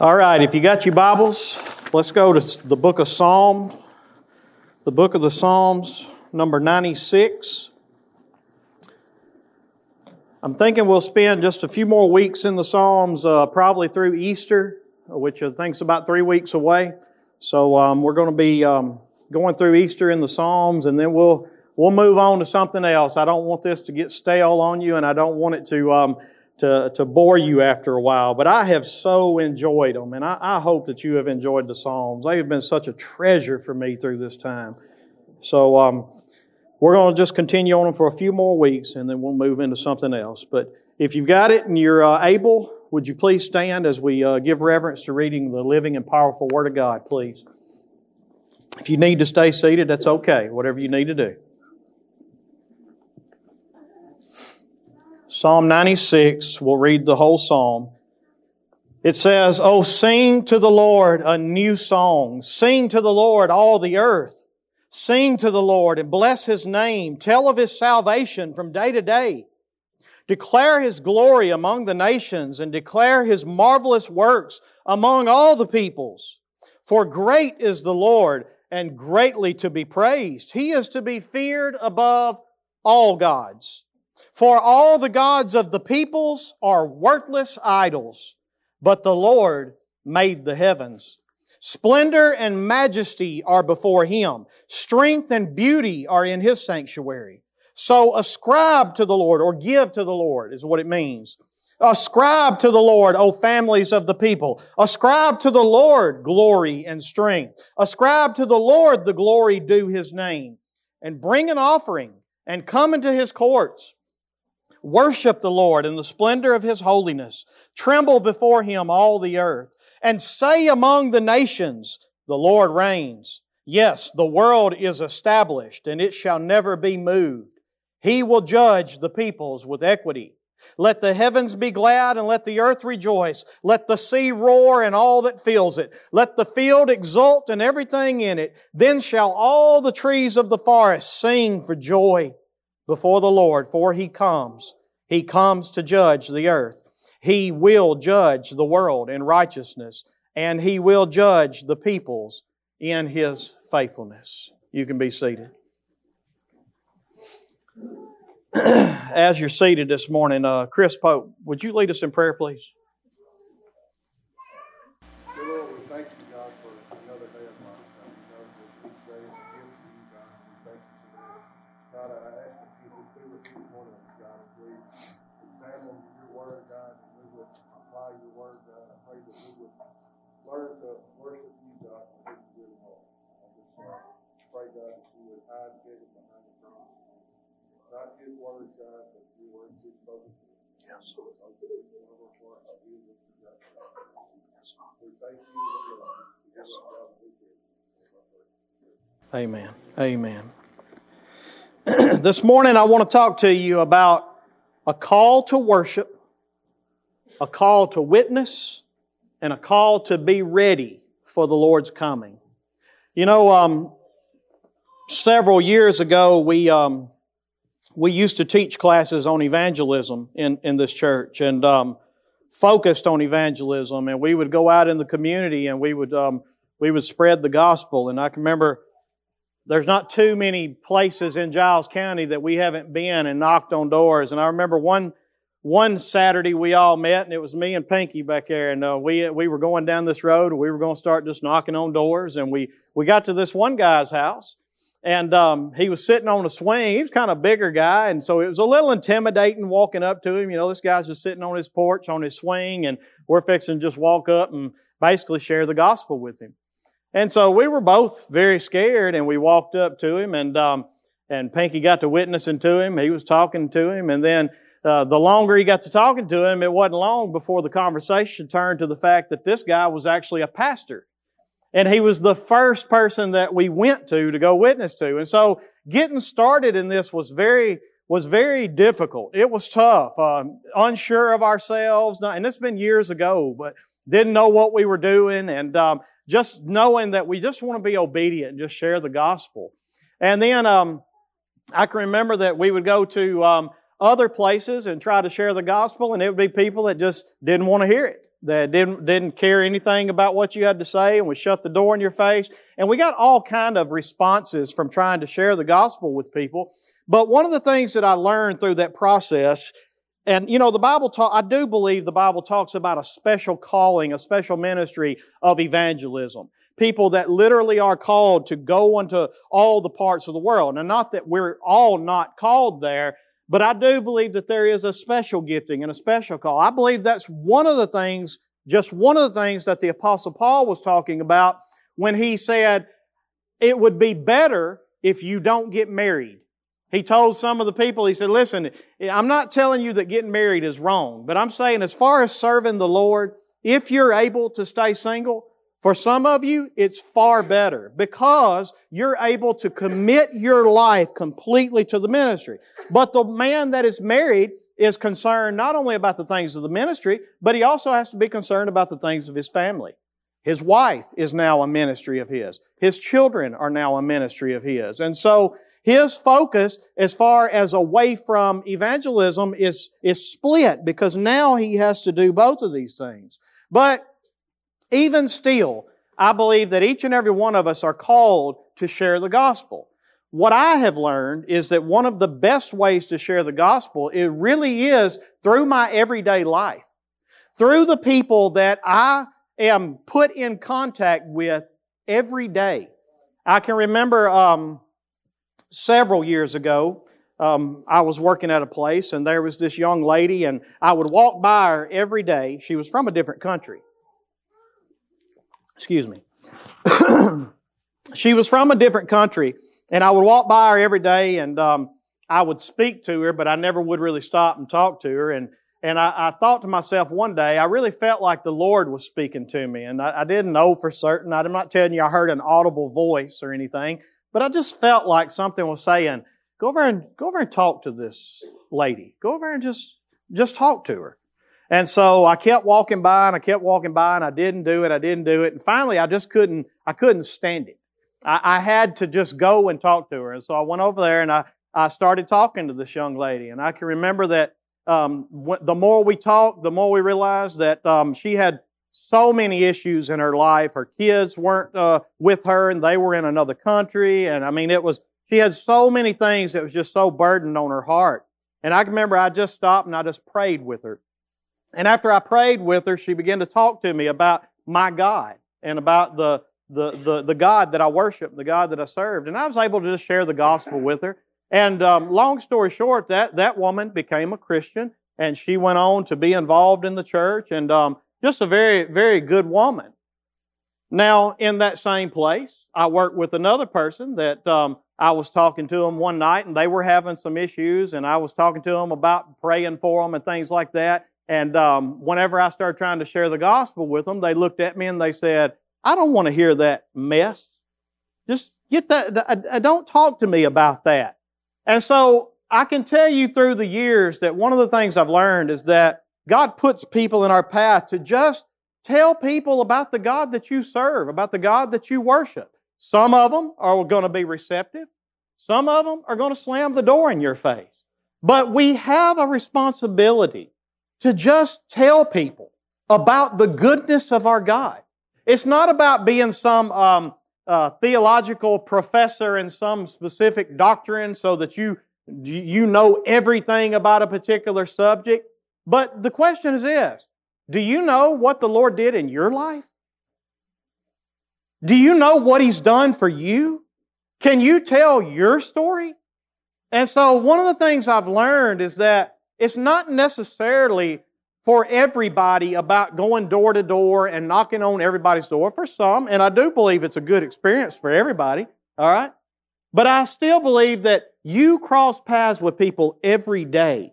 All right, if you got your Bibles, let's go to the book of Psalm, the book of the Psalms, number 96. I'm thinking we'll spend just a few more weeks in the Psalms, uh, probably through Easter, which I think's about three weeks away. So um, we're going to be um, going through Easter in the Psalms, and then we'll we'll move on to something else. I don't want this to get stale on you, and I don't want it to um, to, to bore you after a while, but I have so enjoyed them, and I, I, hope that you have enjoyed the Psalms. They have been such a treasure for me through this time. So um, we're going to just continue on them for a few more weeks, and then we'll move into something else. But if you've got it and you're uh, able, would you please stand as we uh, give reverence to reading the living and powerful Word of God, please? If you need to stay seated, that's okay, whatever you need to do. Psalm 96, we'll read the whole psalm. It says, Oh, sing to the Lord a new song. Sing to the Lord all the earth. Sing to the Lord and bless His name. Tell of His salvation from day to day. Declare His glory among the nations and declare His marvelous works among all the peoples. For great is the Lord and greatly to be praised. He is to be feared above all gods. For all the gods of the peoples are worthless idols, but the Lord made the heavens. Splendor and majesty are before Him. Strength and beauty are in His sanctuary. So ascribe to the Lord, or give to the Lord, is what it means. Ascribe to the Lord, O families of the people. Ascribe to the Lord glory and strength. Ascribe to the Lord the glory due His name. And bring an offering and come into His courts. Worship the Lord in the splendor of His holiness. Tremble before Him, all the earth. And say among the nations, the Lord reigns. Yes, the world is established and it shall never be moved. He will judge the peoples with equity. Let the heavens be glad and let the earth rejoice. Let the sea roar and all that fills it. Let the field exult and everything in it. Then shall all the trees of the forest sing for joy before the Lord, for He comes. He comes to judge the earth. He will judge the world in righteousness, and He will judge the peoples in His faithfulness. You can be seated. As you're seated this morning, uh, Chris Pope, would you lead us in prayer, please? Yes. Yes. Amen. Amen. this morning I want to talk to you about a call to worship, a call to witness, and a call to be ready for the Lord's coming. You know, um, several years ago, we um, we used to teach classes on evangelism in, in this church and um, focused on evangelism. And we would go out in the community and we would, um, we would spread the gospel. And I can remember there's not too many places in Giles County that we haven't been and knocked on doors. And I remember one, one Saturday we all met and it was me and Pinky back there and uh, we, we were going down this road and we were going to start just knocking on doors and we, we got to this one guy's house and um, he was sitting on a swing. He was kind of a bigger guy, and so it was a little intimidating walking up to him. You know, this guy's just sitting on his porch on his swing, and we're fixing to just walk up and basically share the gospel with him. And so we were both very scared, and we walked up to him, and um, and Pinky got to witnessing to him. He was talking to him, and then uh, the longer he got to talking to him, it wasn't long before the conversation turned to the fact that this guy was actually a pastor. And he was the first person that we went to to go witness to. And so getting started in this was very, was very difficult. It was tough, um, unsure of ourselves. And it's been years ago, but didn't know what we were doing. And um, just knowing that we just want to be obedient and just share the gospel. And then um, I can remember that we would go to um, other places and try to share the gospel, and it would be people that just didn't want to hear it. That didn't, didn't care anything about what you had to say and would shut the door in your face. And we got all kind of responses from trying to share the gospel with people. But one of the things that I learned through that process, and you know, the Bible talk, I do believe the Bible talks about a special calling, a special ministry of evangelism. People that literally are called to go into all the parts of the world. And not that we're all not called there, but I do believe that there is a special gifting and a special call. I believe that's one of the things, just one of the things that the apostle Paul was talking about when he said, it would be better if you don't get married. He told some of the people, he said, listen, I'm not telling you that getting married is wrong, but I'm saying as far as serving the Lord, if you're able to stay single, for some of you, it's far better because you're able to commit your life completely to the ministry. But the man that is married is concerned not only about the things of the ministry, but he also has to be concerned about the things of his family. His wife is now a ministry of his. His children are now a ministry of his. And so his focus as far as away from evangelism is, is split because now he has to do both of these things. But even still, I believe that each and every one of us are called to share the gospel. What I have learned is that one of the best ways to share the gospel, it really is through my everyday life. Through the people that I am put in contact with every day. I can remember um, several years ago, um, I was working at a place and there was this young lady and I would walk by her every day. She was from a different country. Excuse me. she was from a different country, and I would walk by her every day, and um, I would speak to her, but I never would really stop and talk to her. And and I, I thought to myself one day, I really felt like the Lord was speaking to me, and I, I didn't know for certain. I'm not telling you I heard an audible voice or anything, but I just felt like something was saying, "Go over and go over and talk to this lady. Go over and just just talk to her." And so I kept walking by and I kept walking by and I didn't do it. I didn't do it. And finally I just couldn't, I couldn't stand it. I, I had to just go and talk to her. And so I went over there and I, I started talking to this young lady. And I can remember that um, the more we talked, the more we realized that um, she had so many issues in her life. Her kids weren't uh, with her and they were in another country. And I mean, it was, she had so many things that was just so burdened on her heart. And I can remember I just stopped and I just prayed with her. And after I prayed with her, she began to talk to me about my God and about the, the, the, the God that I worship, the God that I served. And I was able to just share the gospel with her. And um, long story short, that, that woman became a Christian and she went on to be involved in the church and um, just a very, very good woman. Now, in that same place, I worked with another person that um, I was talking to them one night and they were having some issues and I was talking to them about praying for them and things like that. And um, whenever I started trying to share the gospel with them, they looked at me and they said, I don't want to hear that mess. Just get that, don't talk to me about that. And so I can tell you through the years that one of the things I've learned is that God puts people in our path to just tell people about the God that you serve, about the God that you worship. Some of them are going to be receptive. Some of them are going to slam the door in your face. But we have a responsibility to just tell people about the goodness of our God. It's not about being some um, uh, theological professor in some specific doctrine so that you, you know everything about a particular subject. But the question is this Do you know what the Lord did in your life? Do you know what He's done for you? Can you tell your story? And so, one of the things I've learned is that it's not necessarily for everybody about going door to door and knocking on everybody's door. For some, and I do believe it's a good experience for everybody, all right? But I still believe that you cross paths with people every day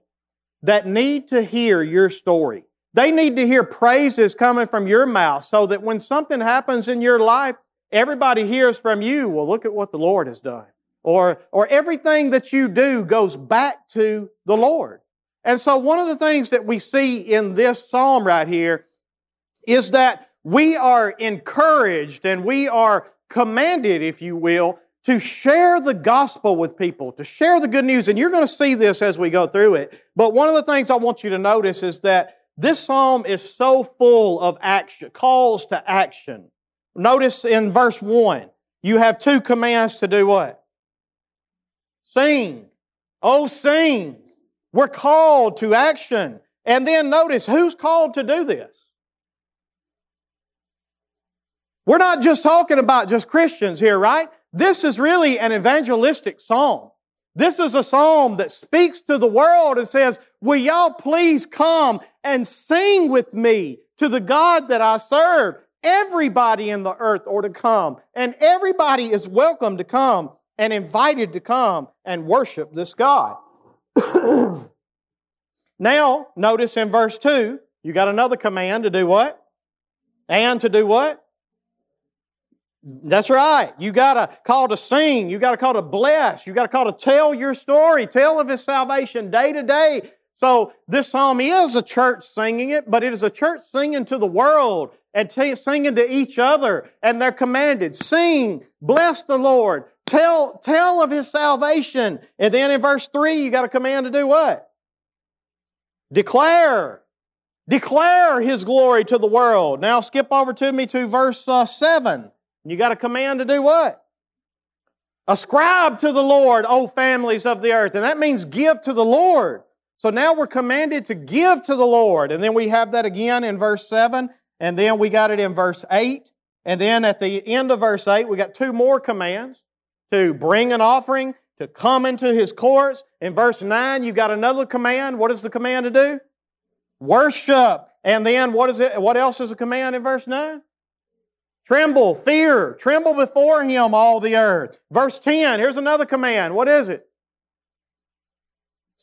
that need to hear your story. They need to hear praises coming from your mouth so that when something happens in your life, everybody hears from you, well, look at what the Lord has done. Or, or everything that you do goes back to the Lord. And so one of the things that we see in this psalm right here is that we are encouraged and we are commanded, if you will, to share the gospel with people, to share the good news. And you're going to see this as we go through it. But one of the things I want you to notice is that this psalm is so full of action, calls to action. Notice in verse 1, you have two commands to do what? Sing. Oh, sing. We're called to action. And then notice who's called to do this? We're not just talking about just Christians here, right? This is really an evangelistic psalm. This is a psalm that speaks to the world and says, Will y'all please come and sing with me to the God that I serve? Everybody in the earth ought to come, and everybody is welcome to come and invited to come and worship this God. now, notice in verse 2, you got another command to do what? And to do what? That's right. You got a call to sing. You got a call to bless. You got a call to tell your story. Tell of His salvation day to day. So this psalm is a church singing it, but it is a church singing to the world and t- singing to each other. And they're commanded, sing, bless the Lord, tell, tell of His salvation. And then in verse three, you got a command to do what? Declare. Declare His glory to the world. Now skip over to me to verse uh, seven. You got a command to do what? Ascribe to the Lord, O families of the earth. And that means give to the Lord. So now we're commanded to give to the Lord. And then we have that again in verse 7. And then we got it in verse 8. And then at the end of verse 8, we got two more commands to bring an offering, to come into his courts. In verse 9, you got another command. What is the command to do? Worship. And then what is it? What else is a command in verse 9? Tremble, fear, tremble before him, all the earth. Verse 10, here's another command. What is it?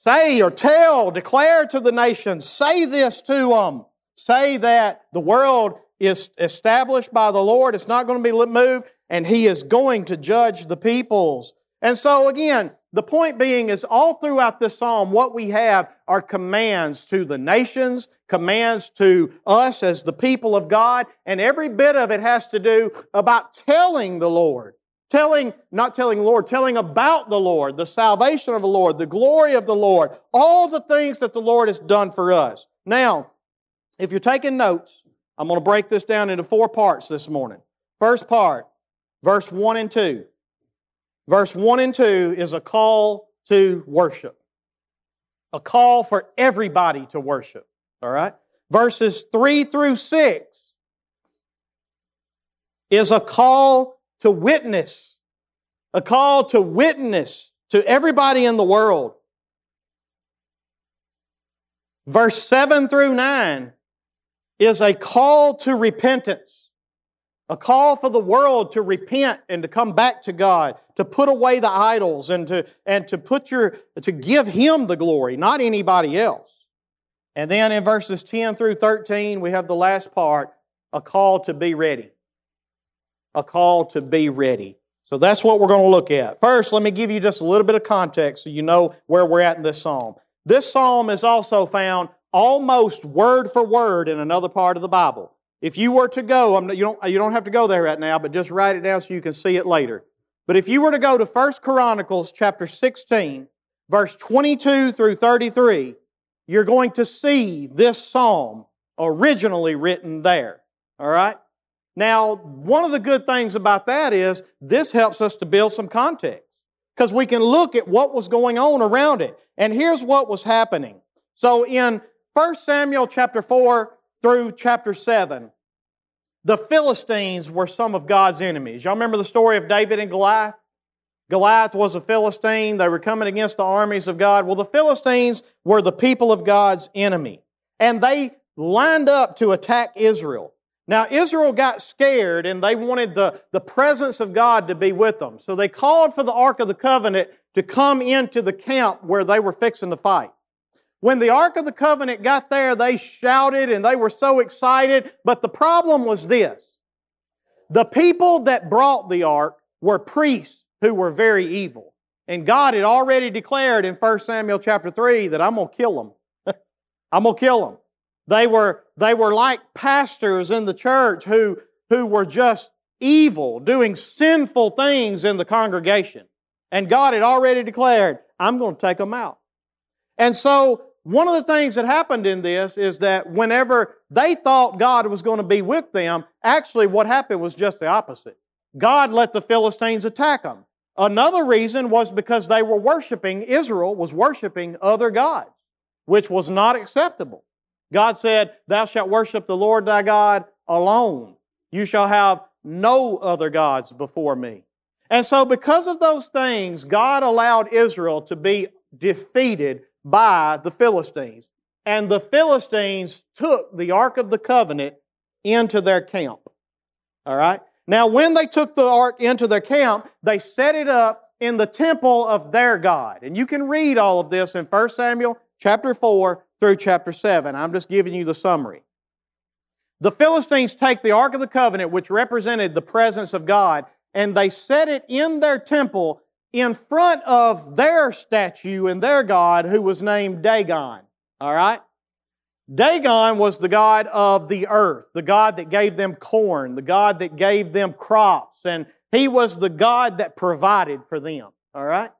Say or tell, declare to the nations, say this to them. Say that the world is established by the Lord. It's not going to be moved, and He is going to judge the peoples. And so again, the point being is all throughout this psalm, what we have are commands to the nations, commands to us as the people of God, and every bit of it has to do about telling the Lord. Telling, not telling Lord, telling about the Lord, the salvation of the Lord, the glory of the Lord, all the things that the Lord has done for us. Now, if you're taking notes, I'm going to break this down into four parts this morning. First part, verse 1 and 2 verse 1 and 2 is a call to worship. A call for everybody to worship. All right? Verses 3 through 6 is a call to witness. A call to witness to everybody in the world. Verse 7 through 9 is a call to repentance. A call for the world to repent and to come back to God, to put away the idols and to, and to put your, to give Him the glory, not anybody else. And then in verses 10 through 13, we have the last part, a call to be ready. A call to be ready. So that's what we're going to look at. First, let me give you just a little bit of context so you know where we're at in this psalm. This psalm is also found almost word for word in another part of the Bible. If you were to go, you, don't, you don't have to go there right now, but just write it down so you can see it later. But if you were to go to 1 Chronicles chapter 16, verse 22 through 33, you're going to see this psalm originally written there. All right? Now, one of the good things about that is this helps us to build some context because we can look at what was going on around it. And here's what was happening. So in 1 Samuel chapter 4, through chapter 7, the Philistines were some of God's enemies. Y'all remember the story of David and Goliath? Goliath was a Philistine. They were coming against the armies of God. Well, the Philistines were the people of God's enemy. And they lined up to attack Israel. Now, Israel got scared and they wanted the, the presence of God to be with them. So they called for the Ark of the Covenant to come into the camp where they were fixing to fight. When the Ark of the Covenant got there, they shouted and they were so excited. But the problem was this. The people that brought the Ark were priests who were very evil. And God had already declared in 1 Samuel chapter 3 that I'm going to kill them. I'm going to kill them. They were, they were like pastors in the church who, who were just evil, doing sinful things in the congregation. And God had already declared, I'm going to take them out. And so one of the things that happened in this is that whenever they thought God was going to be with them, actually what happened was just the opposite. God let the Philistines attack them. Another reason was because they were worshiping, Israel was worshiping other gods, which was not acceptable. God said, Thou shalt worship the Lord thy God alone. You shall have no other gods before me. And so, because of those things, God allowed Israel to be defeated by the Philistines. And the Philistines took the Ark of the Covenant into their camp. All right? Now, when they took the ark into their camp, they set it up in the temple of their God. And you can read all of this in 1 Samuel chapter 4 through chapter 7. I'm just giving you the summary. The Philistines take the Ark of the Covenant, which represented the presence of God, and they set it in their temple in front of their statue and their God who was named Dagon. All right? Dagon was the God of the earth, the God that gave them corn, the God that gave them crops, and he was the God that provided for them. All right?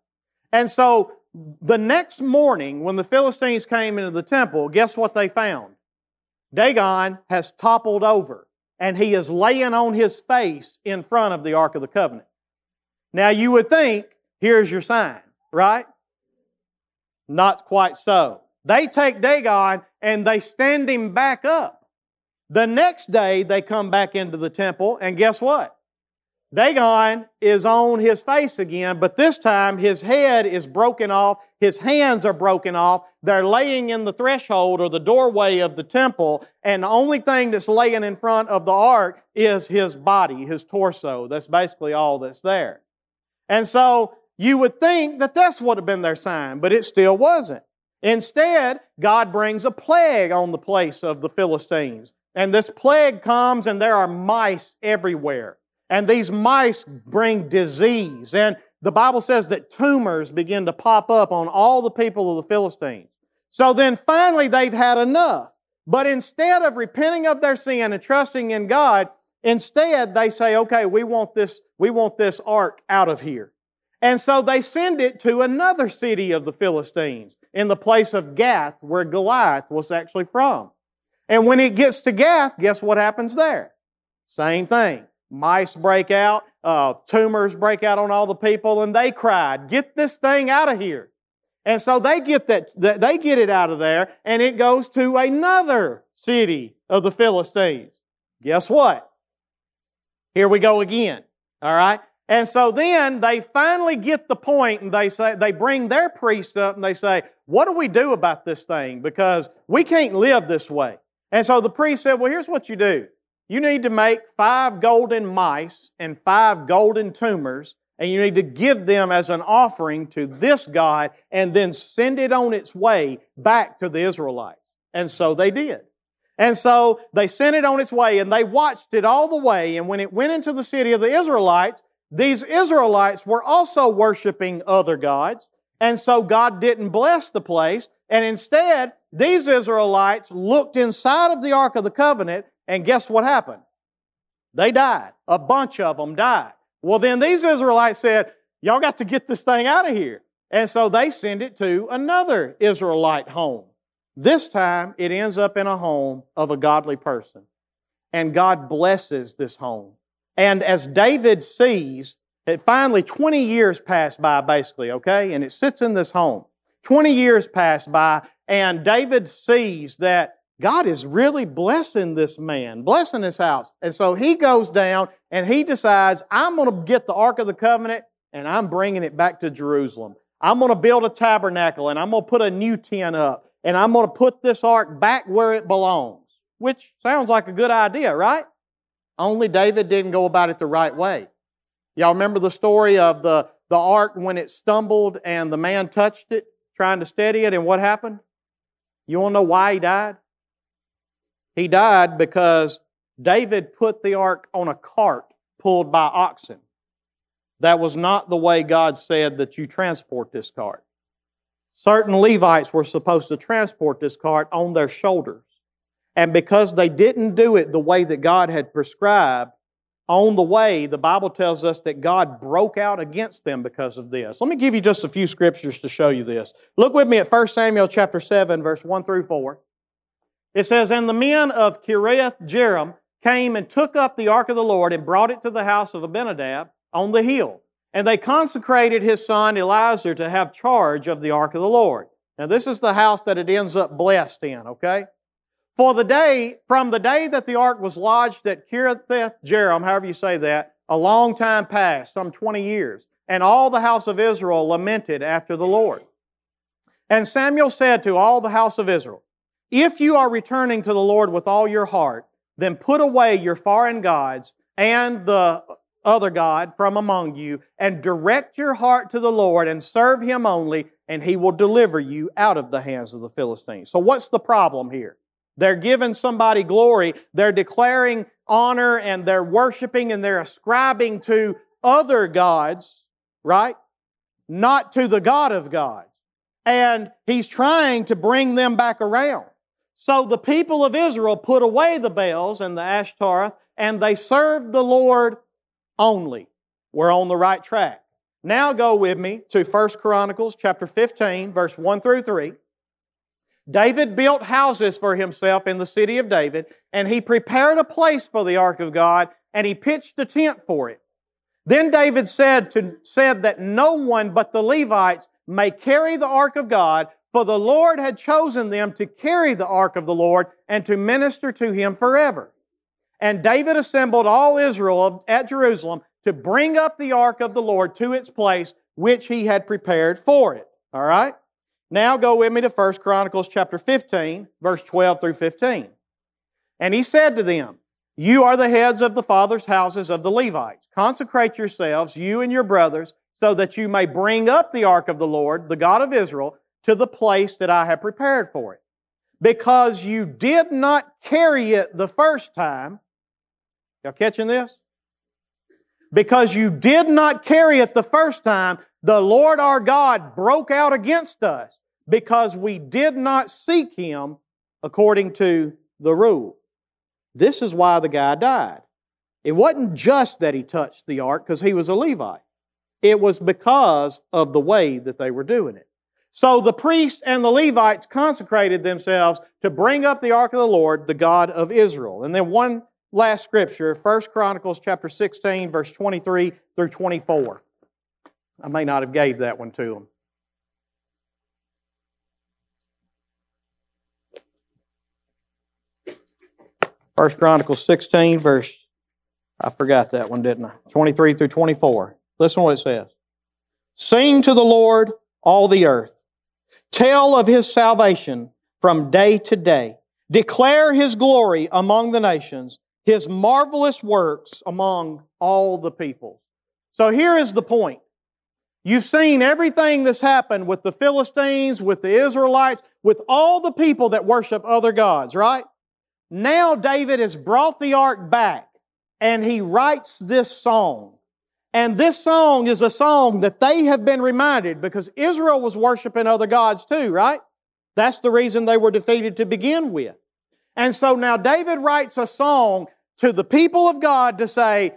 And so the next morning, when the Philistines came into the temple, guess what they found? Dagon has toppled over and he is laying on his face in front of the Ark of the Covenant. Now you would think, here's your sign, right? Not quite so. They take Dagon and they stand him back up. The next day they come back into the temple and guess what? Dagon is on his face again, but this time his head is broken off, his hands are broken off, they're laying in the threshold or the doorway of the temple, and the only thing that's laying in front of the ark is his body, his torso. That's basically all that's there. And so you would think that that's what had been their sign, but it still wasn't. Instead, God brings a plague on the place of the Philistines. And this plague comes, and there are mice everywhere. And these mice bring disease. And the Bible says that tumors begin to pop up on all the people of the Philistines. So then finally they've had enough. But instead of repenting of their sin and trusting in God, instead they say, okay, we want this, we want this ark out of here. And so they send it to another city of the Philistines in the place of Gath, where Goliath was actually from. And when it gets to Gath, guess what happens there? Same thing. Mice break out, uh, tumors break out on all the people, and they cried, "Get this thing out of here!" And so they get that, they get it out of there, and it goes to another city of the Philistines. Guess what? Here we go again. All right. And so then they finally get the point and they say, they bring their priest up and they say, what do we do about this thing? Because we can't live this way. And so the priest said, well, here's what you do. You need to make five golden mice and five golden tumors, and you need to give them as an offering to this God and then send it on its way back to the Israelites. And so they did. And so they sent it on its way and they watched it all the way. And when it went into the city of the Israelites, these Israelites were also worshiping other gods. And so God didn't bless the place. And instead, these Israelites looked inside of the Ark of the Covenant and guess what happened? They died. A bunch of them died. Well, then these Israelites said, Y'all got to get this thing out of here. And so they send it to another Israelite home. This time it ends up in a home of a godly person. And God blesses this home. And as David sees, it finally 20 years pass by basically, okay? And it sits in this home. 20 years pass by, and David sees that God is really blessing this man, blessing his house. And so he goes down and he decides, I'm going to get the Ark of the Covenant and I'm bringing it back to Jerusalem. I'm going to build a tabernacle and I'm going to put a new tent up and I'm going to put this ark back where it belongs. Which sounds like a good idea, right? Only David didn't go about it the right way. Y'all remember the story of the, the ark when it stumbled and the man touched it, trying to steady it, and what happened? You want to know why he died? He died because David put the ark on a cart pulled by oxen. That was not the way God said that you transport this cart. Certain Levites were supposed to transport this cart on their shoulders. And because they didn't do it the way that God had prescribed, on the way, the Bible tells us that God broke out against them because of this. Let me give you just a few scriptures to show you this. Look with me at 1 Samuel chapter 7, verse 1 through 4. It says, And the men of Kiriath Jearim came and took up the ark of the Lord and brought it to the house of Abinadab on the hill. And they consecrated his son Eleazar to have charge of the ark of the Lord. Now, this is the house that it ends up blessed in, okay? For the day, from the day that the ark was lodged at Kiriath Jearim, however you say that, a long time passed, some 20 years, and all the house of Israel lamented after the Lord. And Samuel said to all the house of Israel, If you are returning to the Lord with all your heart, then put away your foreign gods and the other God from among you, and direct your heart to the Lord and serve Him only, and He will deliver you out of the hands of the Philistines. So, what's the problem here? They're giving somebody glory, they're declaring honor, and they're worshiping and they're ascribing to other gods, right? Not to the God of gods. And He's trying to bring them back around. So the people of Israel put away the Baals and the Ashtaroth, and they served the Lord only. We're on the right track. Now go with me to 1 Chronicles chapter 15, verse 1 through 3. David built houses for himself in the city of David, and he prepared a place for the ark of God, and he pitched a tent for it. Then David said, to, said that no one but the Levites may carry the ark of God, for the Lord had chosen them to carry the ark of the Lord and to minister to him forever. And David assembled all Israel at Jerusalem to bring up the ark of the Lord to its place, which he had prepared for it. All right? Now go with me to 1 Chronicles chapter 15, verse 12 through 15. And he said to them, You are the heads of the fathers' houses of the Levites. Consecrate yourselves, you and your brothers, so that you may bring up the ark of the Lord, the God of Israel, to the place that I have prepared for it. Because you did not carry it the first time, Y'all catching this? Because you did not carry it the first time, the Lord our God broke out against us because we did not seek Him according to the rule. This is why the guy died. It wasn't just that he touched the ark because he was a Levite. It was because of the way that they were doing it. So the priests and the Levites consecrated themselves to bring up the ark of the Lord, the God of Israel. And then one last scripture, 1 Chronicles chapter 16, verse 23 through 24. I may not have gave that one to them. First Chronicles 16, verse, I forgot that one, didn't I? 23 through 24. Listen to what it says. Sing to the Lord, all the earth. Tell of his salvation from day to day. Declare his glory among the nations his marvelous works among all the peoples. So here is the point. You've seen everything that's happened with the Philistines, with the Israelites, with all the people that worship other gods, right? Now David has brought the ark back and he writes this song. And this song is a song that they have been reminded because Israel was worshiping other gods too, right? That's the reason they were defeated to begin with. And so now David writes a song to the people of God to say,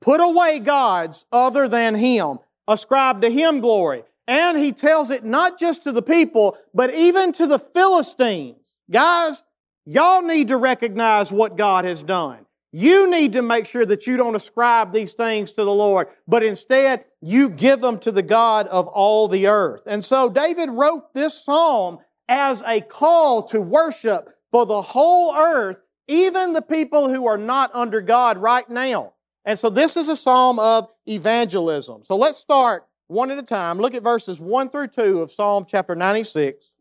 put away gods other than Him, ascribe to Him glory. And He tells it not just to the people, but even to the Philistines. Guys, y'all need to recognize what God has done. You need to make sure that you don't ascribe these things to the Lord, but instead you give them to the God of all the earth. And so David wrote this psalm as a call to worship for the whole earth even the people who are not under God right now. And so this is a psalm of evangelism. So let's start one at a time. Look at verses 1 through 2 of Psalm chapter 96.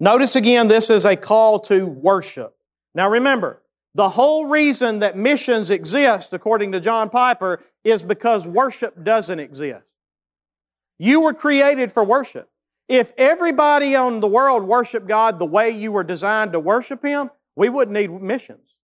Notice again, this is a call to worship. Now remember, the whole reason that missions exist, according to John Piper, is because worship doesn't exist. You were created for worship. If everybody on the world worshiped God the way you were designed to worship Him, we wouldn't need missions.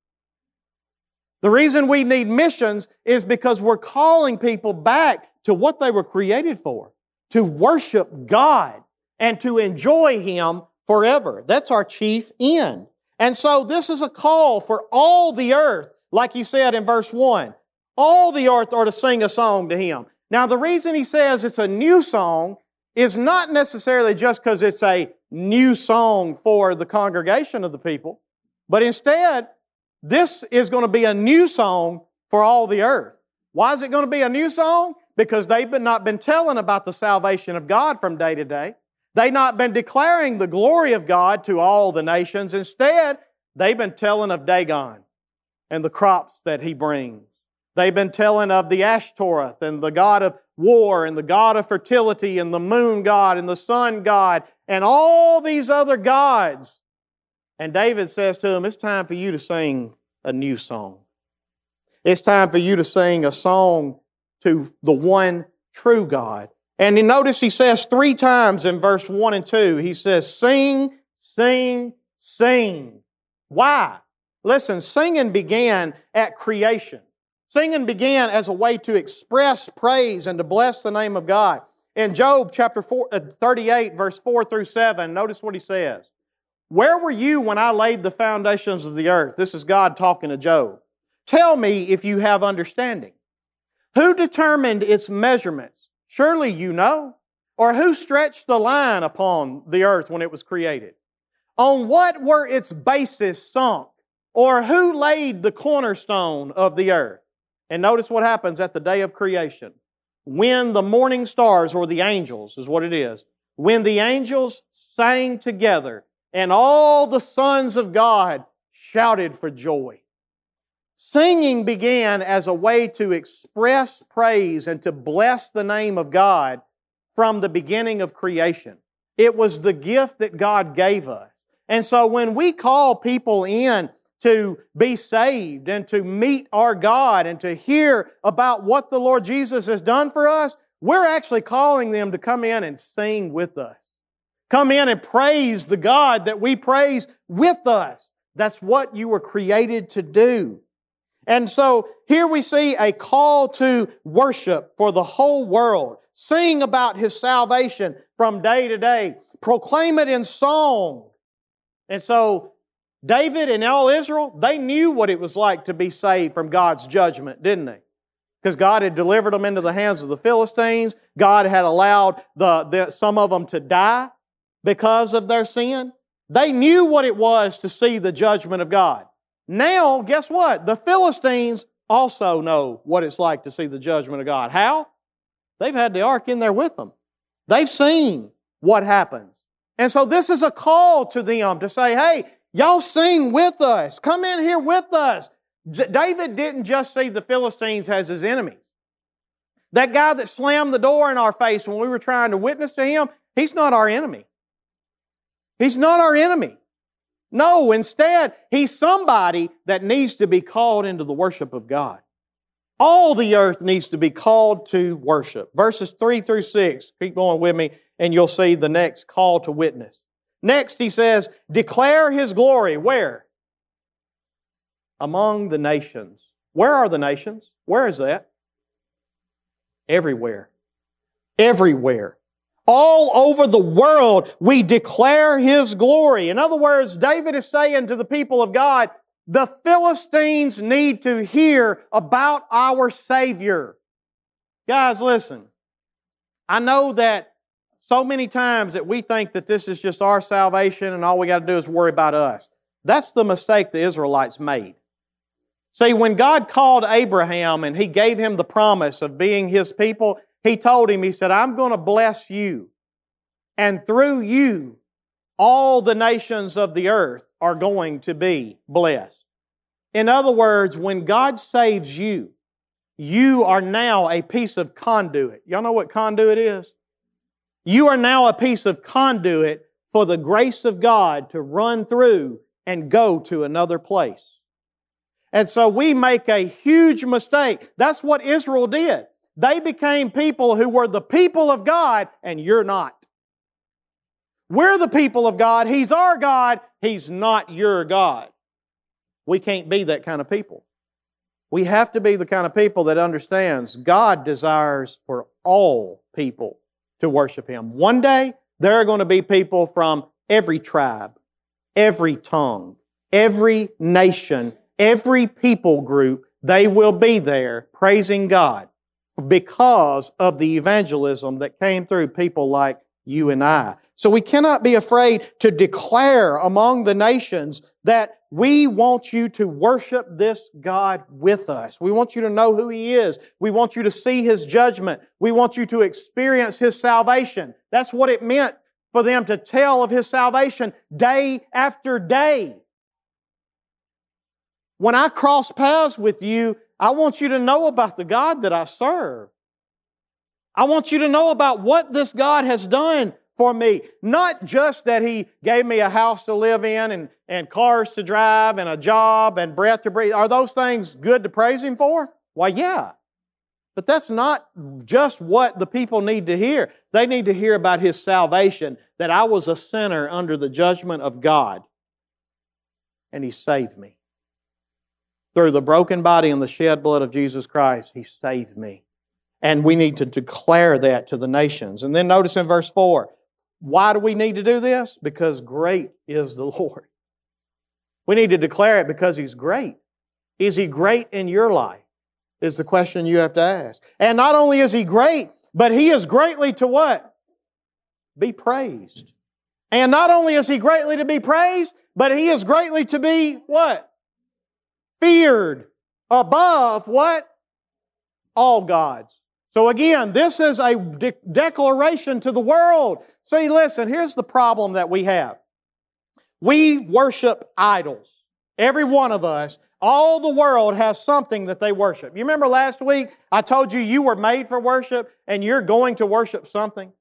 The reason we need missions is because we're calling people back to what they were created for to worship God and to enjoy Him forever. That's our chief end. And so this is a call for all the earth, like he said in verse 1 All the earth are to sing a song to him. Now, the reason he says it's a new song is not necessarily just because it's a new song for the congregation of the people, but instead, this is going to be a new song for all the earth. Why is it going to be a new song? Because they've been, not been telling about the salvation of God from day to day. They've not been declaring the glory of God to all the nations. Instead, they've been telling of Dagon and the crops that he brings. They've been telling of the Ashtoreth and the God of war and the God of fertility and the moon God and the sun God and all these other gods. And David says to them, It's time for you to sing a new song. It's time for you to sing a song to the one true God. And you notice he says three times in verse 1 and 2, he says, Sing, sing, sing. Why? Listen, singing began at creation. Singing began as a way to express praise and to bless the name of God. In Job chapter four, uh, 38, verse 4 through 7, notice what he says. Where were you when I laid the foundations of the earth? This is God talking to Job. Tell me if you have understanding. Who determined its measurements? Surely you know. Or who stretched the line upon the earth when it was created? On what were its bases sunk? Or who laid the cornerstone of the earth? And notice what happens at the day of creation. When the morning stars, or the angels, is what it is, when the angels sang together and all the sons of God shouted for joy. Singing began as a way to express praise and to bless the name of God from the beginning of creation. It was the gift that God gave us. And so when we call people in to be saved and to meet our God and to hear about what the Lord Jesus has done for us, we're actually calling them to come in and sing with us. Come in and praise the God that we praise with us. That's what you were created to do. And so here we see a call to worship for the whole world. Sing about His salvation from day to day. Proclaim it in song. And so David and all Israel, they knew what it was like to be saved from God's judgment, didn't they? Because God had delivered them into the hands of the Philistines. God had allowed the, the, some of them to die because of their sin. They knew what it was to see the judgment of God. Now, guess what? The Philistines also know what it's like to see the judgment of God. How? They've had the ark in there with them. They've seen what happens. And so this is a call to them to say, hey, y'all sing with us. Come in here with us. David didn't just see the Philistines as his enemies. That guy that slammed the door in our face when we were trying to witness to him, he's not our enemy. He's not our enemy. No, instead, he's somebody that needs to be called into the worship of God. All the earth needs to be called to worship. Verses 3 through 6. Keep going with me, and you'll see the next call to witness. Next, he says, declare his glory. Where? Among the nations. Where are the nations? Where is that? Everywhere. Everywhere all over the world, we declare His glory. In other words, David is saying to the people of God, the Philistines need to hear about our Savior. Guys, listen. I know that so many times that we think that this is just our salvation and all we got to do is worry about us. That's the mistake the Israelites made. See, when God called Abraham and He gave him the promise of being His people, he told him, He said, I'm going to bless you. And through you, all the nations of the earth are going to be blessed. In other words, when God saves you, you are now a piece of conduit. Y'all know what conduit is? You are now a piece of conduit for the grace of God to run through and go to another place. And so we make a huge mistake. That's what Israel did. They became people who were the people of God, and you're not. We're the people of God. He's our God. He's not your God. We can't be that kind of people. We have to be the kind of people that understands God desires for all people to worship Him. One day, there are going to be people from every tribe, every tongue, every nation, every people group they will be there praising God because of the evangelism that came through people like you and I. So we cannot be afraid to declare among the nations that we want you to worship this God with us. We want you to know who He is. We want you to see His judgment. We want you to experience His salvation. That's what it meant for them to tell of His salvation day after day. When I cross paths with you, I want you to know about the God that I serve. I want you to know about what this God has done for me. Not just that He gave me a house to live in and, and cars to drive and a job and breath to breathe. Are those things good to praise Him for? Why, yeah. But that's not just what the people need to hear. They need to hear about His salvation, that I was a sinner under the judgment of God, and He saved me. Through the broken body and the shed blood of Jesus Christ, He saved me. And we need to declare that to the nations. And then notice in verse 4 why do we need to do this? Because great is the Lord. We need to declare it because He's great. Is He great in your life? Is the question you have to ask. And not only is He great, but He is greatly to what? Be praised. And not only is He greatly to be praised, but He is greatly to be what? Feared above what? All gods. So again, this is a de- declaration to the world. See, listen, here's the problem that we have. We worship idols. Every one of us, all the world has something that they worship. You remember last week I told you you were made for worship and you're going to worship something?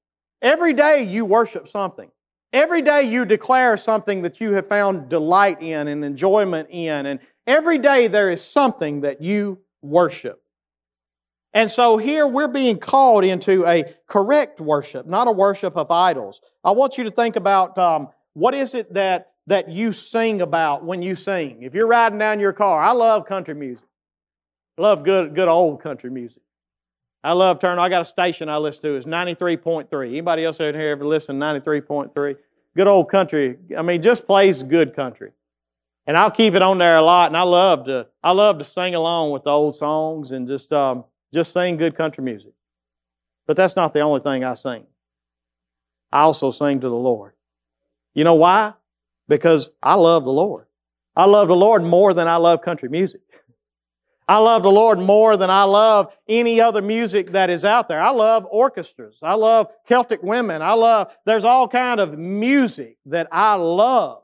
Every day you worship something. Every day you declare something that you have found delight in and enjoyment in. And every day there is something that you worship. And so here we're being called into a correct worship, not a worship of idols. I want you to think about um, what is it that, that you sing about when you sing. If you're riding down your car, I love country music. I love good, good old country music. I love turn. I got a station I listen to. It's 93.3. Anybody else out here ever listen to 93.3? Good old country. I mean, just plays good country. And I'll keep it on there a lot. And I love to, I love to sing along with the old songs and just, um, just sing good country music. But that's not the only thing I sing. I also sing to the Lord. You know why? Because I love the Lord. I love the Lord more than I love country music. I love the Lord more than I love any other music that is out there. I love orchestras. I love Celtic women. I love, there's all kind of music that I love.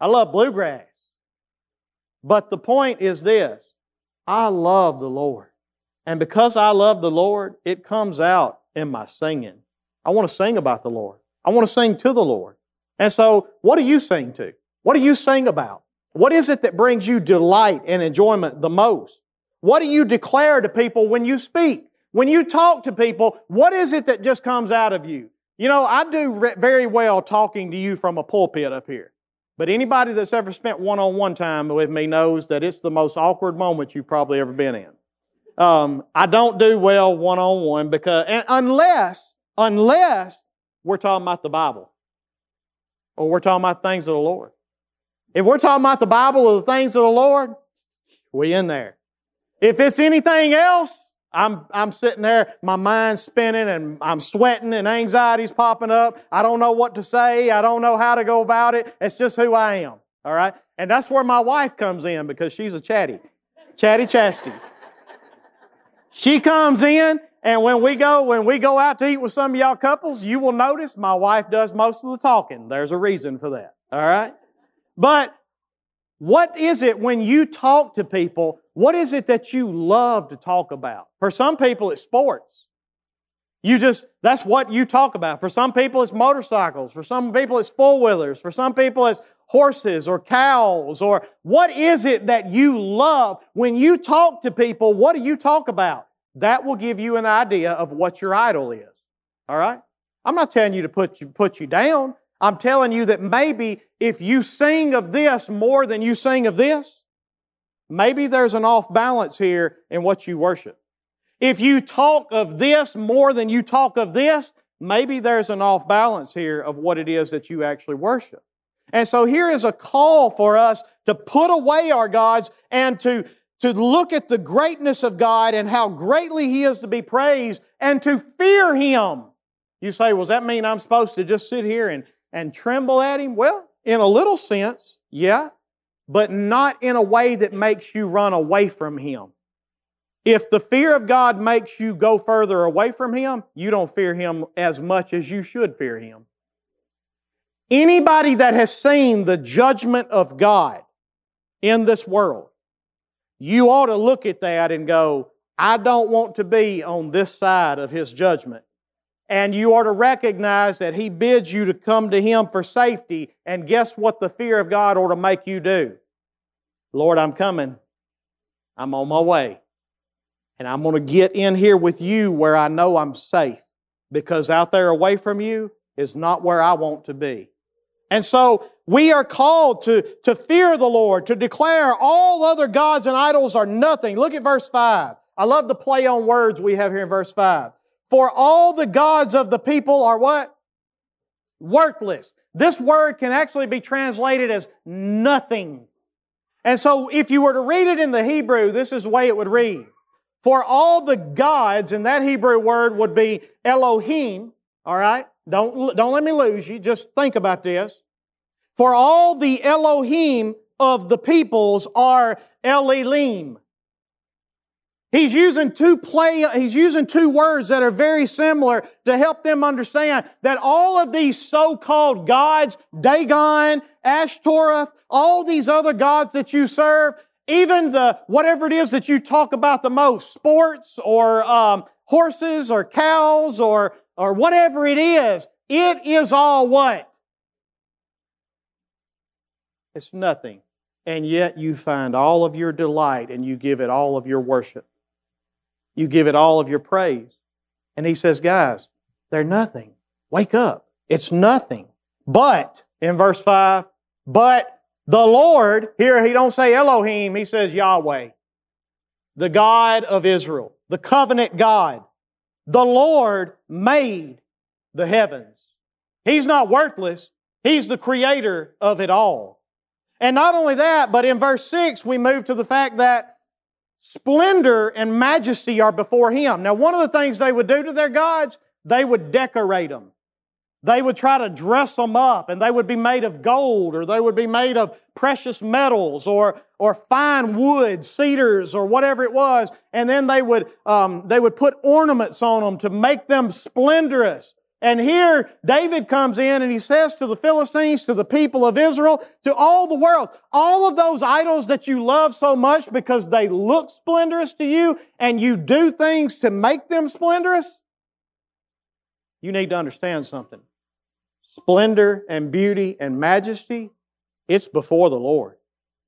I love bluegrass. But the point is this. I love the Lord. And because I love the Lord, it comes out in my singing. I want to sing about the Lord. I want to sing to the Lord. And so, what do you sing to? What do you sing about? What is it that brings you delight and enjoyment the most? What do you declare to people when you speak? When you talk to people, what is it that just comes out of you? You know, I do very well talking to you from a pulpit up here. But anybody that's ever spent one on one time with me knows that it's the most awkward moment you've probably ever been in. Um, I don't do well one on one because unless unless we're talking about the Bible or we're talking about things of the Lord. If we're talking about the Bible or the things of the Lord, we in there. If it's anything else, I'm, I'm sitting there, my mind's spinning and I'm sweating and anxiety's popping up. I don't know what to say. I don't know how to go about it. It's just who I am. All right. And that's where my wife comes in because she's a chatty, chatty chastity. She comes in, and when we go, when we go out to eat with some of y'all couples, you will notice my wife does most of the talking. There's a reason for that. All right? But what is it when you talk to people? What is it that you love to talk about? For some people, it's sports. You just, that's what you talk about. For some people, it's motorcycles. For some people, it's four wheelers. For some people, it's horses or cows or what is it that you love? When you talk to people, what do you talk about? That will give you an idea of what your idol is. All right? I'm not telling you to put you, put you down. I'm telling you that maybe if you sing of this more than you sing of this, maybe there's an off balance here in what you worship. If you talk of this more than you talk of this, maybe there's an off balance here of what it is that you actually worship. And so here is a call for us to put away our gods and to to look at the greatness of God and how greatly He is to be praised and to fear Him. You say, well, does that mean I'm supposed to just sit here and, and tremble at Him? Well, in a little sense, yeah, but not in a way that makes you run away from Him. If the fear of God makes you go further away from Him, you don't fear Him as much as you should fear Him. Anybody that has seen the judgment of God in this world, you ought to look at that and go, I don't want to be on this side of His judgment. And you are to recognize that He bids you to come to Him for safety. And guess what the fear of God ought to make you do? Lord, I'm coming. I'm on my way. And I'm going to get in here with you where I know I'm safe. Because out there away from you is not where I want to be. And so we are called to, to fear the Lord, to declare all other gods and idols are nothing. Look at verse 5. I love the play on words we have here in verse 5. For all the gods of the people are what? Worthless. This word can actually be translated as nothing. And so if you were to read it in the Hebrew, this is the way it would read. For all the gods, and that Hebrew word would be Elohim, all right? Don't, don't let me lose you. Just think about this. For all the Elohim of the peoples are Elilim. He's using two play, he's using two words that are very similar to help them understand that all of these so-called gods, Dagon, Ashtoreth, all these other gods that you serve, even the, whatever it is that you talk about the most, sports or um, horses or cows or, or whatever it is, it is all what? It's nothing. And yet you find all of your delight and you give it all of your worship. You give it all of your praise. And he says, guys, they're nothing. Wake up. It's nothing. But, in verse 5, but the Lord, here he don't say Elohim, he says Yahweh, the God of Israel, the covenant God. The Lord made the heavens. He's not worthless. He's the creator of it all. And not only that, but in verse 6, we move to the fact that Splendor and majesty are before Him. Now, one of the things they would do to their gods, they would decorate them. They would try to dress them up and they would be made of gold or they would be made of precious metals or, or fine wood, cedars or whatever it was. And then they would, um, they would put ornaments on them to make them splendorous. And here David comes in and he says to the Philistines, to the people of Israel, to all the world, all of those idols that you love so much because they look splendorous to you and you do things to make them splendorous, you need to understand something. Splendor and beauty and majesty, it's before the Lord.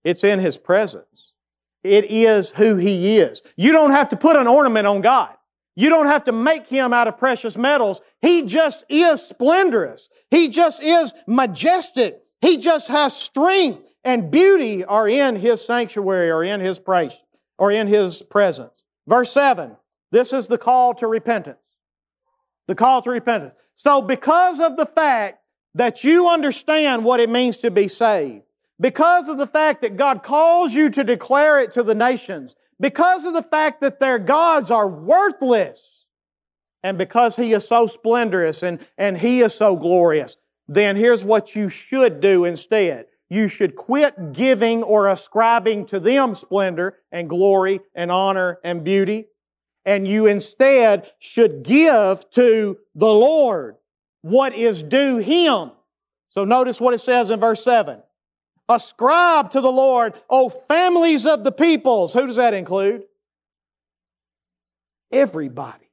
It's in His presence. It is who He is. You don't have to put an ornament on God. You don't have to make him out of precious metals. He just is splendorous. He just is majestic. He just has strength and beauty are in his sanctuary or in his praise or in his presence. Verse 7. This is the call to repentance. The call to repentance. So because of the fact that you understand what it means to be saved, because of the fact that God calls you to declare it to the nations, because of the fact that their gods are worthless, and because He is so splendorous and, and He is so glorious, then here's what you should do instead. You should quit giving or ascribing to them splendor and glory and honor and beauty. And you instead should give to the Lord what is due Him. So notice what it says in verse 7. Ascribe to the Lord, O families of the peoples. Who does that include? Everybody.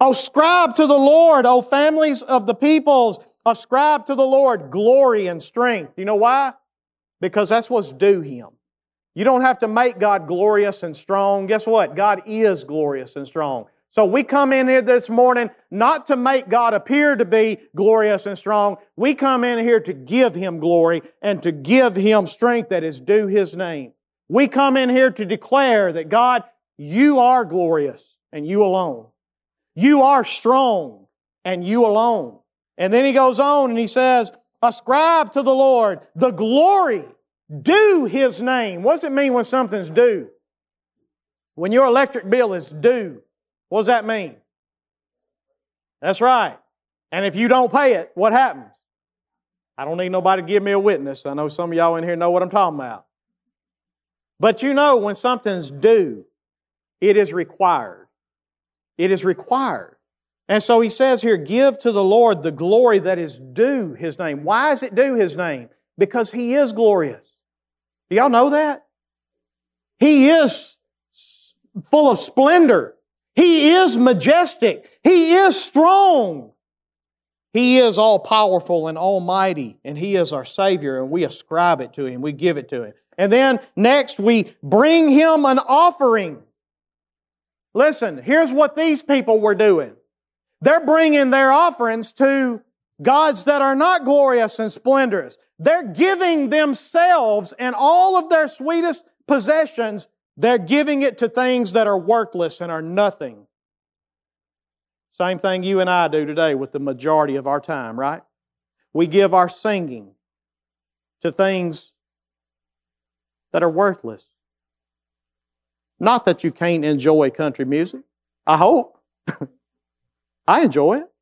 Ascribe to the Lord, O families of the peoples. Ascribe to the Lord glory and strength. You know why? Because that's what's due Him. You don't have to make God glorious and strong. Guess what? God is glorious and strong. So we come in here this morning not to make God appear to be glorious and strong. We come in here to give Him glory and to give Him strength that is due His name. We come in here to declare that God, you are glorious and you alone. You are strong and you alone. And then he goes on and he says, ascribe to the Lord the glory due His name. What does it mean when something's due? When your electric bill is due, what does that mean? That's right. And if you don't pay it, what happens? I don't need nobody to give me a witness. I know some of y'all in here know what I'm talking about. But you know, when something's due, it is required. It is required. And so he says here, give to the Lord the glory that is due his name. Why is it due his name? Because he is glorious. Do y'all know that? He is full of splendor. He is majestic. He is strong. He is all powerful and almighty, and He is our Savior, and we ascribe it to Him. We give it to Him. And then next, we bring Him an offering. Listen, here's what these people were doing they're bringing their offerings to gods that are not glorious and splendorous. They're giving themselves and all of their sweetest possessions, they're giving it to things that are worthless and are nothing. Same thing you and I do today with the majority of our time, right? We give our singing to things that are worthless. Not that you can't enjoy country music. I hope. I enjoy it.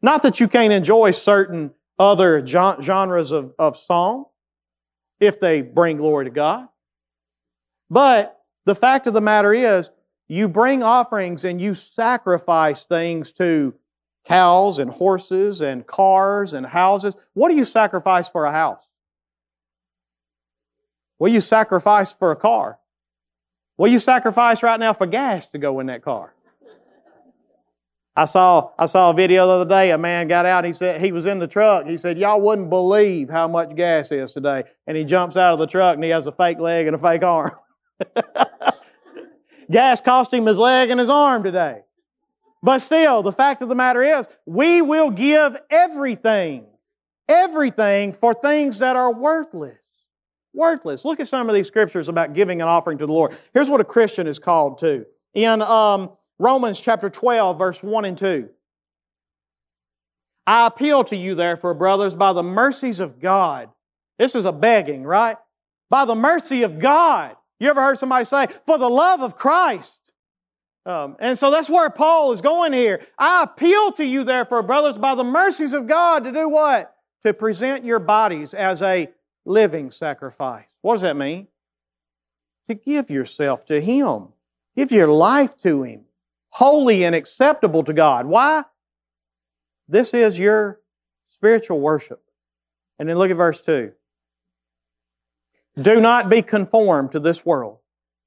Not that you can't enjoy certain other genres of, of song if they bring glory to God. But the fact of the matter is, you bring offerings and you sacrifice things to cows and horses and cars and houses. What do you sacrifice for a house? What do you sacrifice for a car? What do you sacrifice right now for gas to go in that car? I saw, I saw a video the other day. A man got out. He said he was in the truck. He said, "Y'all wouldn't believe how much gas is today." And he jumps out of the truck and he has a fake leg and a fake arm. gas cost him his leg and his arm today. But still, the fact of the matter is, we will give everything, everything for things that are worthless. Worthless. Look at some of these scriptures about giving an offering to the Lord. Here's what a Christian is called to. In um, Romans chapter 12, verse 1 and 2. I appeal to you, therefore, brothers, by the mercies of God. This is a begging, right? By the mercy of God. You ever heard somebody say, for the love of Christ? Um, and so that's where Paul is going here. I appeal to you, therefore, brothers, by the mercies of God, to do what? To present your bodies as a living sacrifice. What does that mean? To give yourself to Him. Give your life to Him holy and acceptable to God. Why? This is your spiritual worship. And then look at verse 2. Do not be conformed to this world,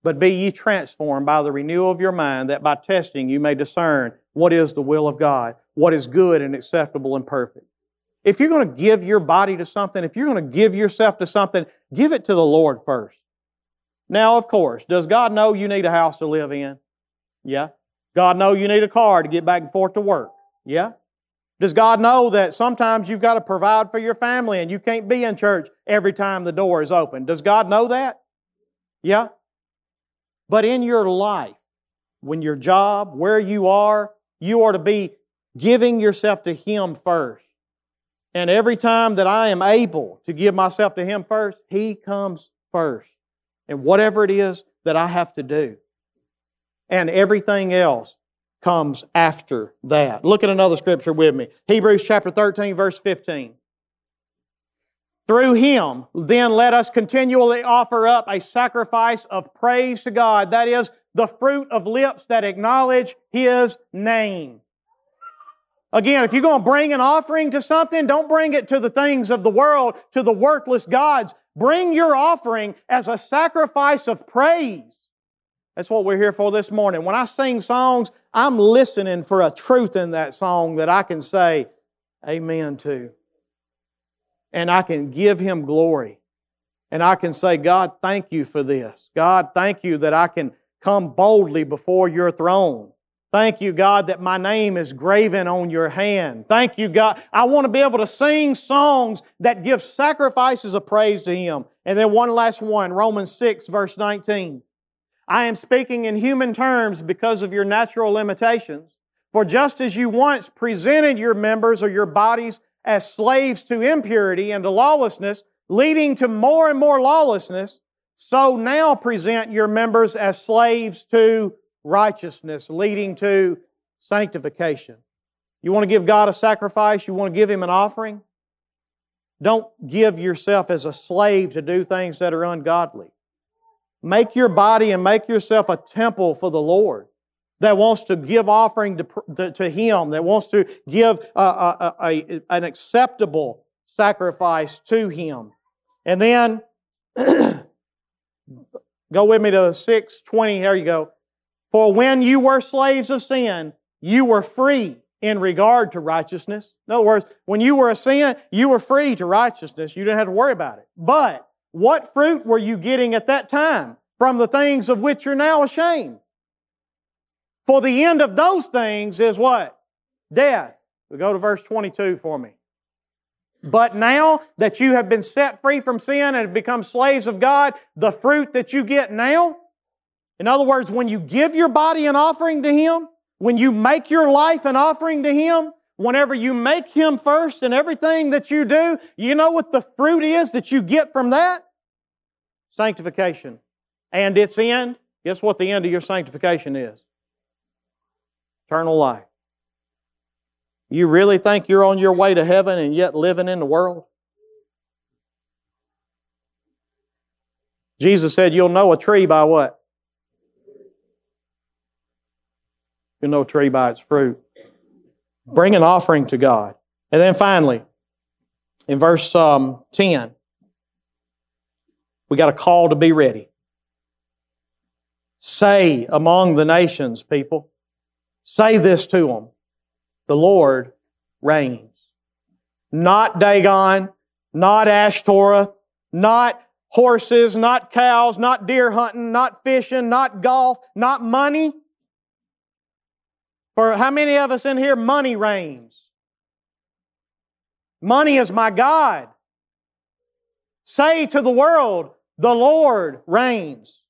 but be ye transformed by the renewal of your mind, that by testing you may discern what is the will of God, what is good and acceptable and perfect. If you're going to give your body to something, if you're going to give yourself to something, give it to the Lord first. Now, of course, does God know you need a house to live in? Yeah. God know you need a car to get back and forth to work? Yeah? Does God know that sometimes you've got to provide for your family and you can't be in church every time the door is open? Does God know that? Yeah? But in your life, when your job, where you are, you are to be giving yourself to Him first. And every time that I am able to give myself to Him first, He comes first. And whatever it is that I have to do and everything else comes after that. Look at another scripture with me. Hebrews chapter 13, verse 15. Through him, then let us continually offer up a sacrifice of praise to God. That is the fruit of lips that acknowledge his name. Again, if you're going to bring an offering to something, don't bring it to the things of the world, to the worthless gods. Bring your offering as a sacrifice of praise. That's what we're here for this morning. When I sing songs, I'm listening for a truth in that song that I can say amen to. And I can give Him glory. And I can say, God, thank you for this. God, thank you that I can come boldly before your throne. Thank you, God, that my name is graven on your hand. Thank you, God. I want to be able to sing songs that give sacrifices of praise to Him. And then one last one, Romans 6, verse 19. I am speaking in human terms because of your natural limitations. For just as you once presented your members or your bodies as slaves to impurity and to lawlessness, leading to more and more lawlessness, so now present your members as slaves to righteousness, leading to sanctification. You want to give God a sacrifice? You want to give Him an offering? Don't give yourself as a slave to do things that are ungodly. Make your body and make yourself a temple for the Lord that wants to give offering to, to, to Him, that wants to give a, a, a, an acceptable sacrifice to Him. And then, go with me to 620. There you go. For when you were slaves of sin, you were free in regard to righteousness. In other words, when you were a sin, you were free to righteousness. You didn't have to worry about it. But what fruit were you getting at that time from the things of which you're now ashamed? For the end of those things is what? Death. We go to verse 22 for me. But now that you have been set free from sin and have become slaves of God, the fruit that you get now, in other words, when you give your body an offering to Him, when you make your life an offering to Him, whenever you make Him first in everything that you do, you know what the fruit is that you get from that? Sanctification. And its end, guess what the end of your sanctification is? Eternal life. You really think you're on your way to heaven and yet living in the world? Jesus said, You'll know a tree by what? You'll know a tree by its fruit. Bring an offering to God. And then finally, in verse um, 10, we got a call to be ready. Say among the nations, people, say this to them the Lord reigns. Not Dagon, not Ashtoreth, not horses, not cows, not deer hunting, not fishing, not golf, not money. For how many of us in here, money reigns? Money is my God. Say to the world, the Lord reigns.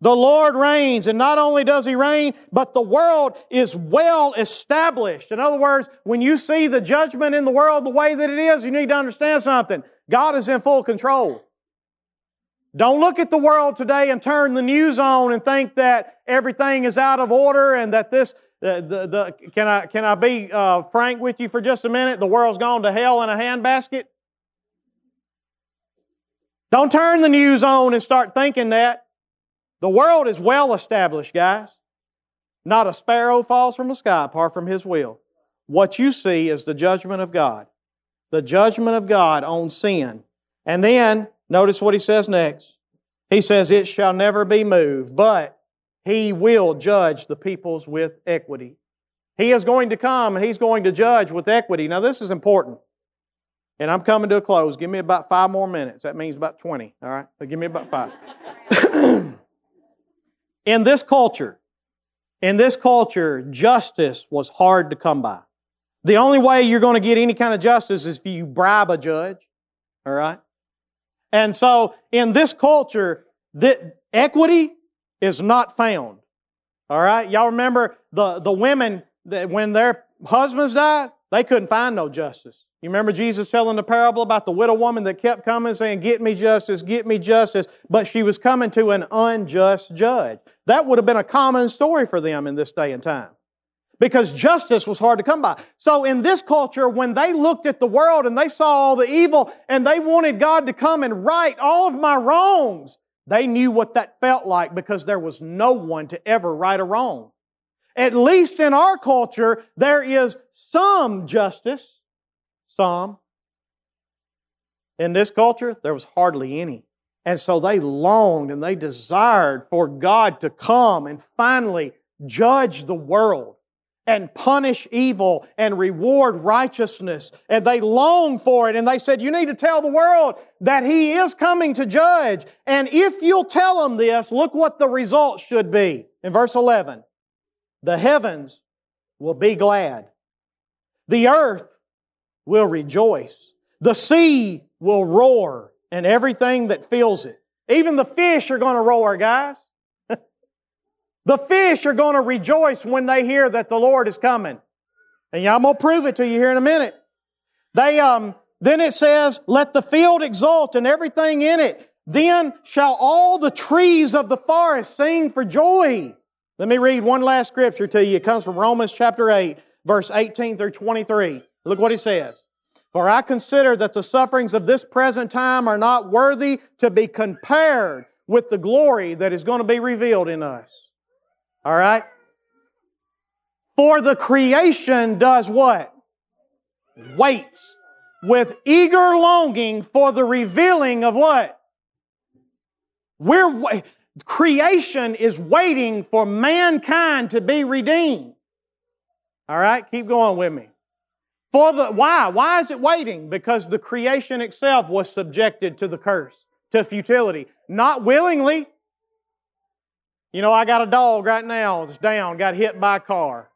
The Lord reigns, and not only does He reign, but the world is well established. In other words, when you see the judgment in the world the way that it is, you need to understand something. God is in full control. Don't look at the world today and turn the news on and think that everything is out of order and that this, the, the, the can I, can I be uh, frank with you for just a minute? The world's gone to hell in a handbasket. Don't turn the news on and start thinking that. The world is well established, guys. Not a sparrow falls from the sky apart from His will. What you see is the judgment of God. The judgment of God on sin. And then, notice what He says next. He says, It shall never be moved, but He will judge the peoples with equity. He is going to come and He's going to judge with equity. Now, this is important. And I'm coming to a close. Give me about five more minutes. That means about 20, all right? But give me about five. In this culture, in this culture, justice was hard to come by. The only way you're going to get any kind of justice is if you bribe a judge. All right? And so in this culture, the equity is not found. All right? Y'all remember the, the women that when their husbands died, they couldn't find no justice. You remember Jesus telling the parable about the widow woman that kept coming saying, Get me justice, get me justice, but she was coming to an unjust judge. That would have been a common story for them in this day and time because justice was hard to come by. So in this culture, when they looked at the world and they saw all the evil and they wanted God to come and right all of my wrongs, they knew what that felt like because there was no one to ever right a wrong. At least in our culture, there is some justice some. In this culture, there was hardly any. And so they longed and they desired for God to come and finally judge the world and punish evil and reward righteousness. And they long for it. And they said, You need to tell the world that He is coming to judge. And if you'll tell them this, look what the result should be. In verse 11, the heavens will be glad. The earth will rejoice. The sea will roar and everything that fills it. Even the fish are going to roar, guys. The fish are going to rejoice when they hear that the Lord is coming. And I'm going to prove it to you here in a minute. They, um, then it says, let the field exult and everything in it. Then shall all the trees of the forest sing for joy. Let me read one last scripture to you. It comes from Romans chapter 8, verse 18 through 23. Look what he says. For I consider that the sufferings of this present time are not worthy to be compared with the glory that is going to be revealed in us. All right? For the creation does what? Waits with eager longing for the revealing of what? We're creation is waiting for mankind to be redeemed. All right, keep going with me. For the why? Why is it waiting? Because the creation itself was subjected to the curse, to futility, not willingly. You know, I got a dog right now that's down, got hit by a car.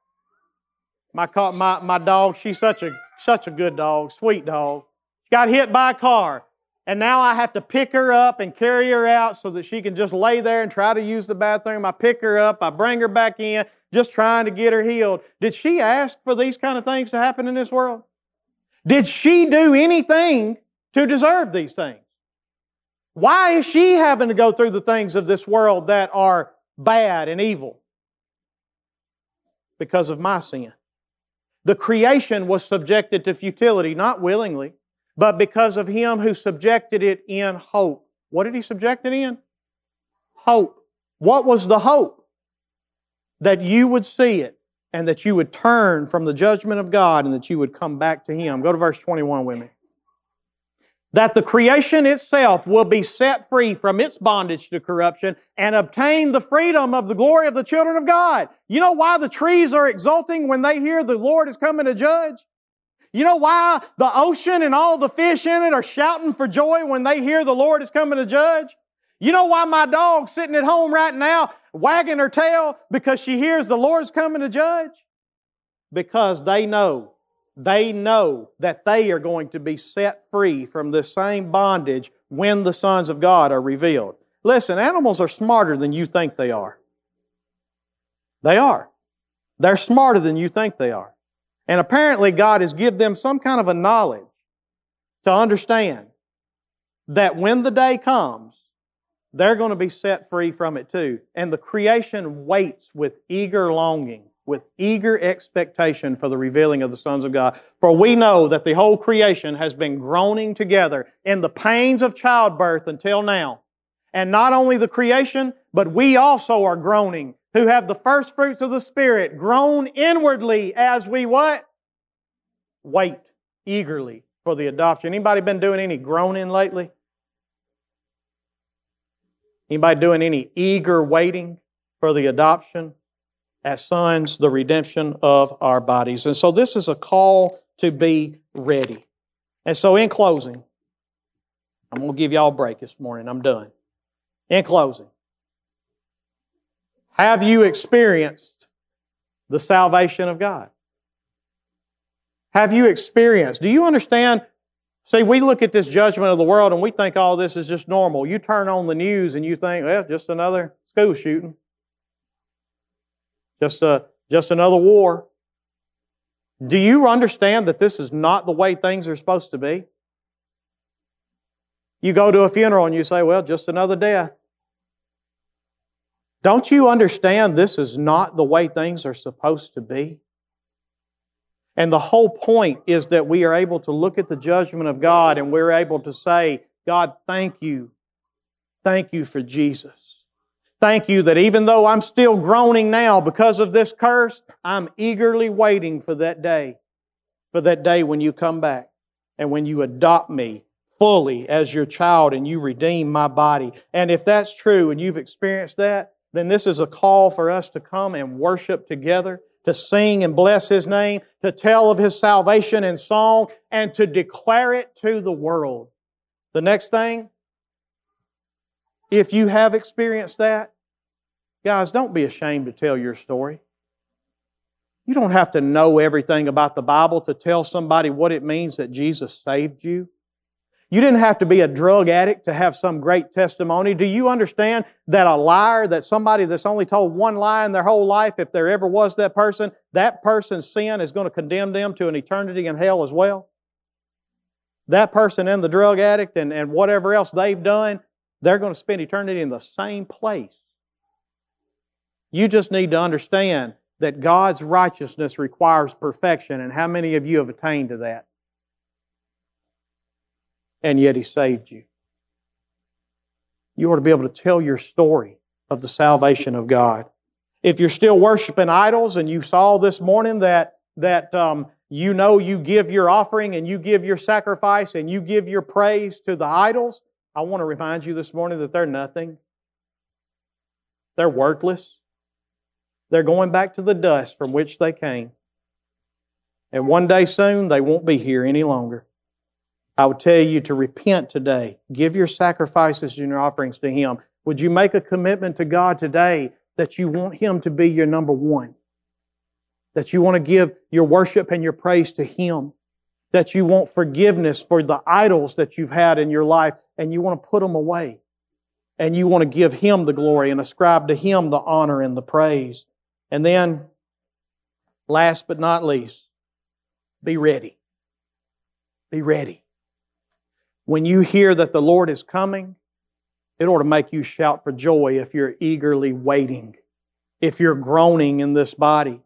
My my, my dog, she's such a such a good dog, sweet dog. Got hit by a car. And now I have to pick her up and carry her out so that she can just lay there and try to use the bathroom. I pick her up, I bring her back in, just trying to get her healed. Did she ask for these kind of things to happen in this world? Did she do anything to deserve these things? Why is she having to go through the things of this world that are bad and evil? Because of my sin. The creation was subjected to futility, not willingly, but because of Him who subjected it in hope. What did He subject it in? Hope. What was the hope? That you would see it and that you would turn from the judgment of God and that you would come back to Him. Go to verse 21 with me that the creation itself will be set free from its bondage to corruption and obtain the freedom of the glory of the children of God. You know why the trees are exulting when they hear the Lord is coming to judge? You know why the ocean and all the fish in it are shouting for joy when they hear the Lord is coming to judge? You know why my dog's sitting at home right now wagging her tail because she hears the Lord's coming to judge? Because they know they know that they are going to be set free from this same bondage when the sons of God are revealed. Listen, animals are smarter than you think they are. They are. They're smarter than you think they are. And apparently, God has given them some kind of a knowledge to understand that when the day comes, they're going to be set free from it too. And the creation waits with eager longing with eager expectation for the revealing of the sons of God. For we know that the whole creation has been groaning together in the pains of childbirth until now. And not only the creation, but we also are groaning, who have the first fruits of the Spirit, groan inwardly as we what? Wait eagerly for the adoption. Anybody been doing any groaning lately? Anybody doing any eager waiting for the adoption as sons the redemption of our bodies. And so this is a call to be ready. And so in closing, I'm going to give y'all a break this morning. I'm done. In closing, have you experienced the salvation of God? Have you experienced? Do you understand? See, we look at this judgment of the world and we think all this is just normal. You turn on the news and you think, well, just another school shooting. Just, a, uh, just another war. Do you understand that this is not the way things are supposed to be? You go to a funeral and you say, well, just another death. Don't you understand this is not the way things are supposed to be? And the whole point is that we are able to look at the judgment of God and we're able to say, God, thank you. Thank you for Jesus. Thank you that even though I'm still groaning now because of this curse, I'm eagerly waiting for that day, for that day when you come back and when you adopt me fully as your child and you redeem my body. And if that's true and you've experienced that, then this is a call for us to come and worship together, to sing and bless His name, to tell of His salvation in song, and to declare it to the world. The next thing, if you have experienced that, guys, don't be ashamed to tell your story. You don't have to know everything about the Bible to tell somebody what it means that Jesus saved you. You didn't have to be a drug addict to have some great testimony. Do you understand that a liar, that somebody that's only told one lie in their whole life, if there ever was that person, that person's sin is going to condemn them to an eternity in hell as well? That person and the drug addict and, and whatever else they've done They're going to spend eternity in the same place. You just need to understand that God's righteousness requires perfection, and how many of you have attained to that? And yet He saved you. You ought to be able to tell your story of the salvation of God. If you're still worshiping idols and you saw this morning that, that um, you know you give your offering and you give your sacrifice and you give your praise to the idols, I want to remind you this morning that they're nothing. They're worthless. They're going back to the dust from which they came. And one day soon, they won't be here any longer. I would tell you to repent today. Give your sacrifices and your offerings to Him. Would you make a commitment to God today that you want Him to be your number one? That you want to give your worship and your praise to Him? That you want forgiveness for the idols that you've had in your life and you want to put them away? And you want to give Him the glory and ascribe to Him the honor and the praise? And then, last but not least, be ready. Be ready. When you hear that the Lord is coming, it ought to make you shout for joy if you're eagerly waiting, if you're groaning in this body.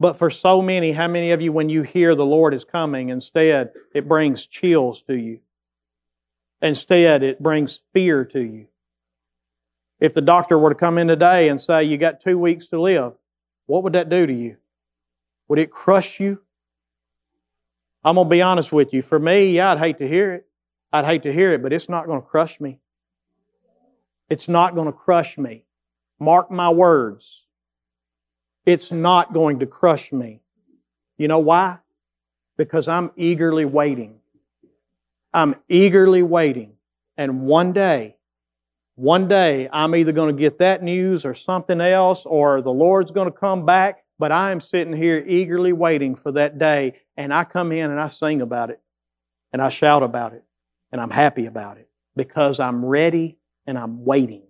But for so many, how many of you, when you hear the Lord is coming, instead it brings chills to you? Instead, it brings fear to you. If the doctor were to come in today and say, You got two weeks to live, what would that do to you? Would it crush you? I'm going to be honest with you. For me, yeah, I'd hate to hear it. I'd hate to hear it, but it's not going to crush me. It's not going to crush me. Mark my words. It's not going to crush me. You know why? Because I'm eagerly waiting. I'm eagerly waiting. And one day, one day, I'm either going to get that news or something else, or the Lord's going to come back, but I am sitting here eagerly waiting for that day, and I come in and I sing about it, and I shout about it, and I'm happy about it because I'm ready and I'm waiting.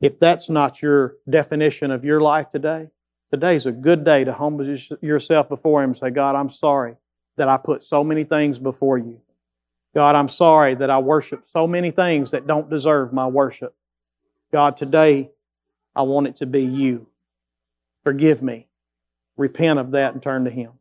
If that's not your definition of your life today, today's a good day to humble yourself before Him and say, God, I'm sorry that I put so many things before you. God, I'm sorry that I worship so many things that don't deserve my worship. God, today I want it to be you. Forgive me. Repent of that and turn to Him.